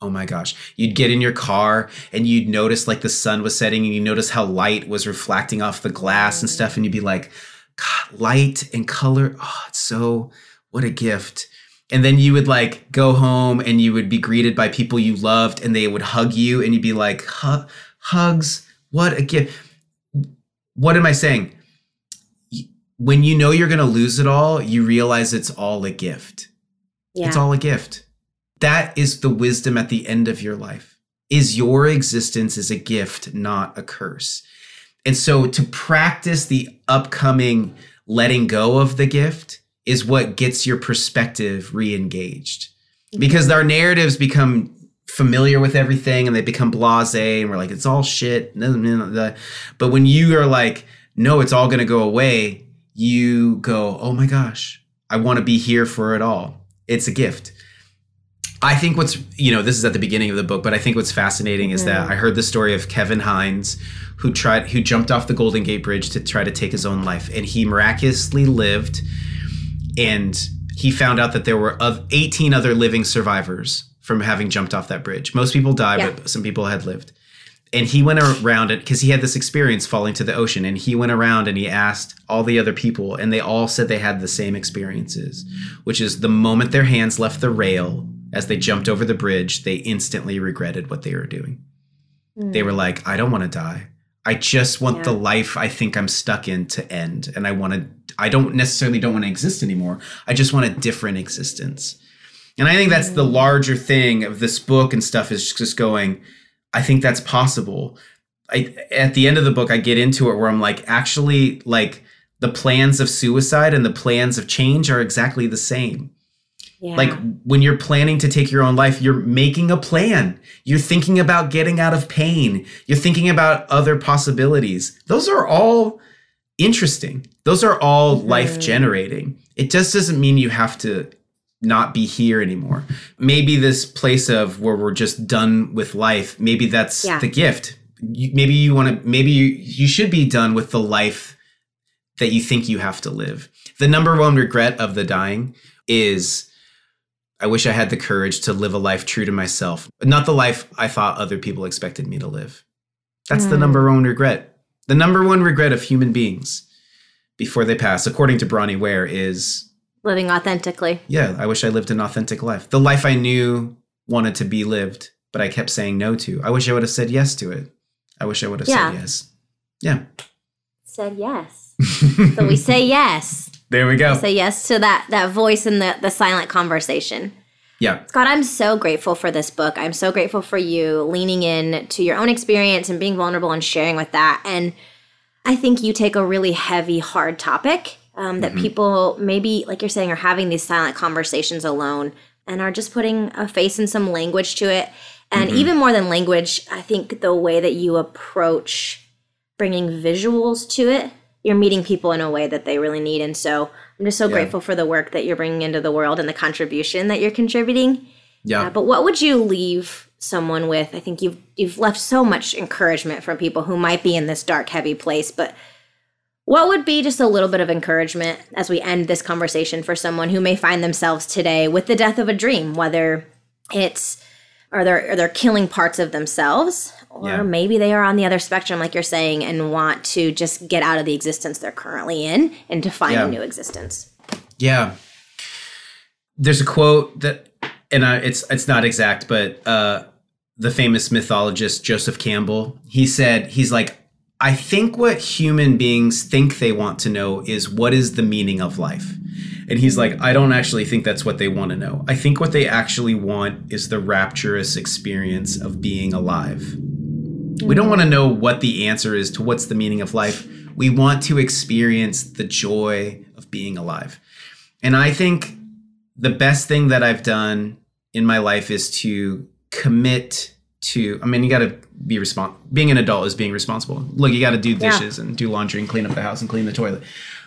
Oh my gosh. You'd get in your car and you'd notice like the sun was setting and you notice how light was reflecting off the glass and stuff. And you'd be like, God, light and color. Oh, it's so, what a gift. And then you would like go home and you would be greeted by people you loved and they would hug you and you'd be like, hugs, what a gift. What am I saying? When you know you're going to lose it all, you realize it's all a gift. Yeah. It's all a gift. That is the wisdom at the end of your life. Is your existence is a gift, not a curse. And so to practice the upcoming letting go of the gift is what gets your perspective re-engaged. Mm-hmm. Because our narratives become familiar with everything and they become blasé and we're like, it's all shit. But when you are like, no, it's all gonna go away, you go, oh my gosh, I want to be here for it all. It's a gift. I think what's you know this is at the beginning of the book, but I think what's fascinating is that mm-hmm. I heard the story of Kevin Hines, who tried who jumped off the Golden Gate Bridge to try to take his own life, and he miraculously lived, and he found out that there were of 18 other living survivors from having jumped off that bridge. Most people died, Yeah. but some people had lived. And he went around it because he had this experience falling to the ocean, and he went around and he asked all the other people, and they all said they had the same experiences, which is the moment their hands left the rail as they jumped over the bridge, they instantly regretted what they were doing. They were like, I don't want to die. I just want the life I think I'm stuck in to end. And I want to, I don't necessarily don't want to exist anymore. I just want a different existence. And I think that's the larger thing of this book and stuff is just going, I think that's possible. I, at the end of the book, I get into it where I'm like, actually, like the plans of suicide and the plans of change are exactly the same. Yeah. Like when you're planning to take your own life, you're making a plan. You're thinking about getting out of pain. You're thinking about other possibilities. Those are all interesting. Those are all mm-hmm. life generating. It just doesn't mean you have to not be here anymore. Maybe this place of where we're just done with life, maybe that's Yeah. the gift. You, maybe you want to, maybe you, you should be done with the life that you think you have to live. The number one regret of the dying is I wish I had the courage to live a life true to myself, not the life I thought other people expected me to live. That's the hmm. number one regret. The number one regret of human beings before they pass, according to Bronnie Ware, is Living authentically. yeah, I wish I lived an authentic life. The life I knew wanted to be lived, but I kept saying no to. I wish I would have said yes to it. I wish I would have Yeah. said yes. Yeah. Said yes. [LAUGHS] so we say yes. There we go. Say yes to that that voice and the the silent conversation. Yeah. Scott, I'm so grateful for this book. I'm so grateful for you leaning in to your own experience and being vulnerable and sharing with that. And I think you take a really heavy, hard topic Um, that people maybe, like you're saying, are having these silent conversations alone and are just putting a face and some language to it. And even more than language, I think the way that you approach bringing visuals to it, you're meeting people in a way that they really need. And so I'm just so grateful for the work that you're bringing into the world and the contribution that you're contributing. Yeah. Uh, but what would you leave someone with? I think you've you've left so much encouragement from people who might be in this dark, heavy place. But what would be just a little bit of encouragement as we end this conversation for someone who may find themselves today with the death of a dream, whether it's or they're they're killing parts of themselves, or Yeah. maybe they are on the other spectrum, like you're saying, and want to just get out of the existence they're currently in and to find Yeah. a new existence. Yeah. There's a quote that, and I, it's it's not exact, but uh, the famous mythologist Joseph Campbell, he said he's like, I think what human beings think they want to know is what is the meaning of life. And he's like, I don't actually think that's what they want to know. I think what they actually want is the rapturous experience of being alive. We don't want to know what the answer is to what's the meaning of life. We want to experience the joy of being alive. And I think the best thing that I've done in my life is to commit to I mean you got to be respons being an adult is being responsible. Look, you got to do Yeah. dishes and do laundry and clean up the house and clean the toilet.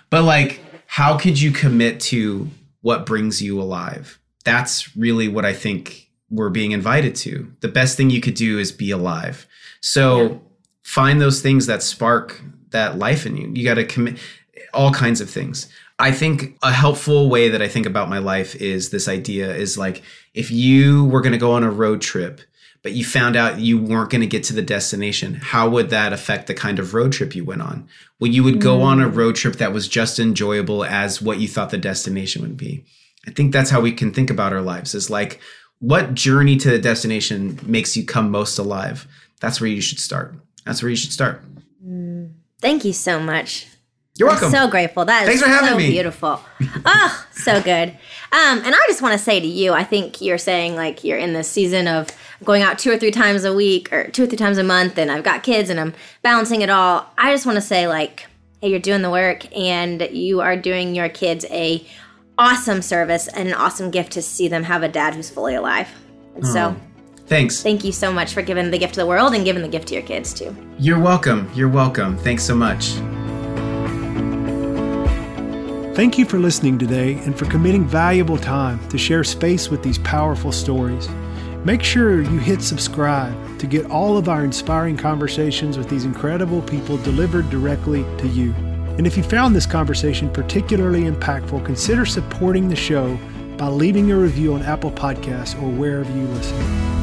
But like how could you commit to what brings you alive? That's really what I think we're being invited to. The best thing you could do is be alive. So find those things that spark that life in you. You got to commit all kinds of things. I think a helpful way that I think about my life is this idea is like if you were going to go on a road trip but you found out you weren't going to get to the destination, how would that affect the kind of road trip you went on? Well, you would go on a mm. road trip that was just enjoyable as what you thought the destination would be. I think that's how we can think about our lives is like what journey to the destination makes you come most alive? That's where you should start. That's where you should start. Mm. Thank you so much. You're I'm welcome. so grateful. That is Thanks for having so me. beautiful. oh, so good. Um, and I just want to say to you, I think you're saying like you're in this season of going out two or three times a week or two or three times a month, and I've got kids and I'm balancing it all. I just want to say like, hey, you're doing the work and you are doing your kids a awesome service and an awesome gift to see them have a dad who's fully alive. And so, Thanks. thank you so much for giving the gift to the world and giving the gift to your kids too. You're welcome. You're welcome. Thanks so much. Thank you for listening today and for committing valuable time to share space with these powerful stories. Make sure you hit subscribe to get all of our inspiring conversations with these incredible people delivered directly to you. And if you found this conversation particularly impactful, consider supporting the show by leaving a review on Apple Podcasts or wherever you listen.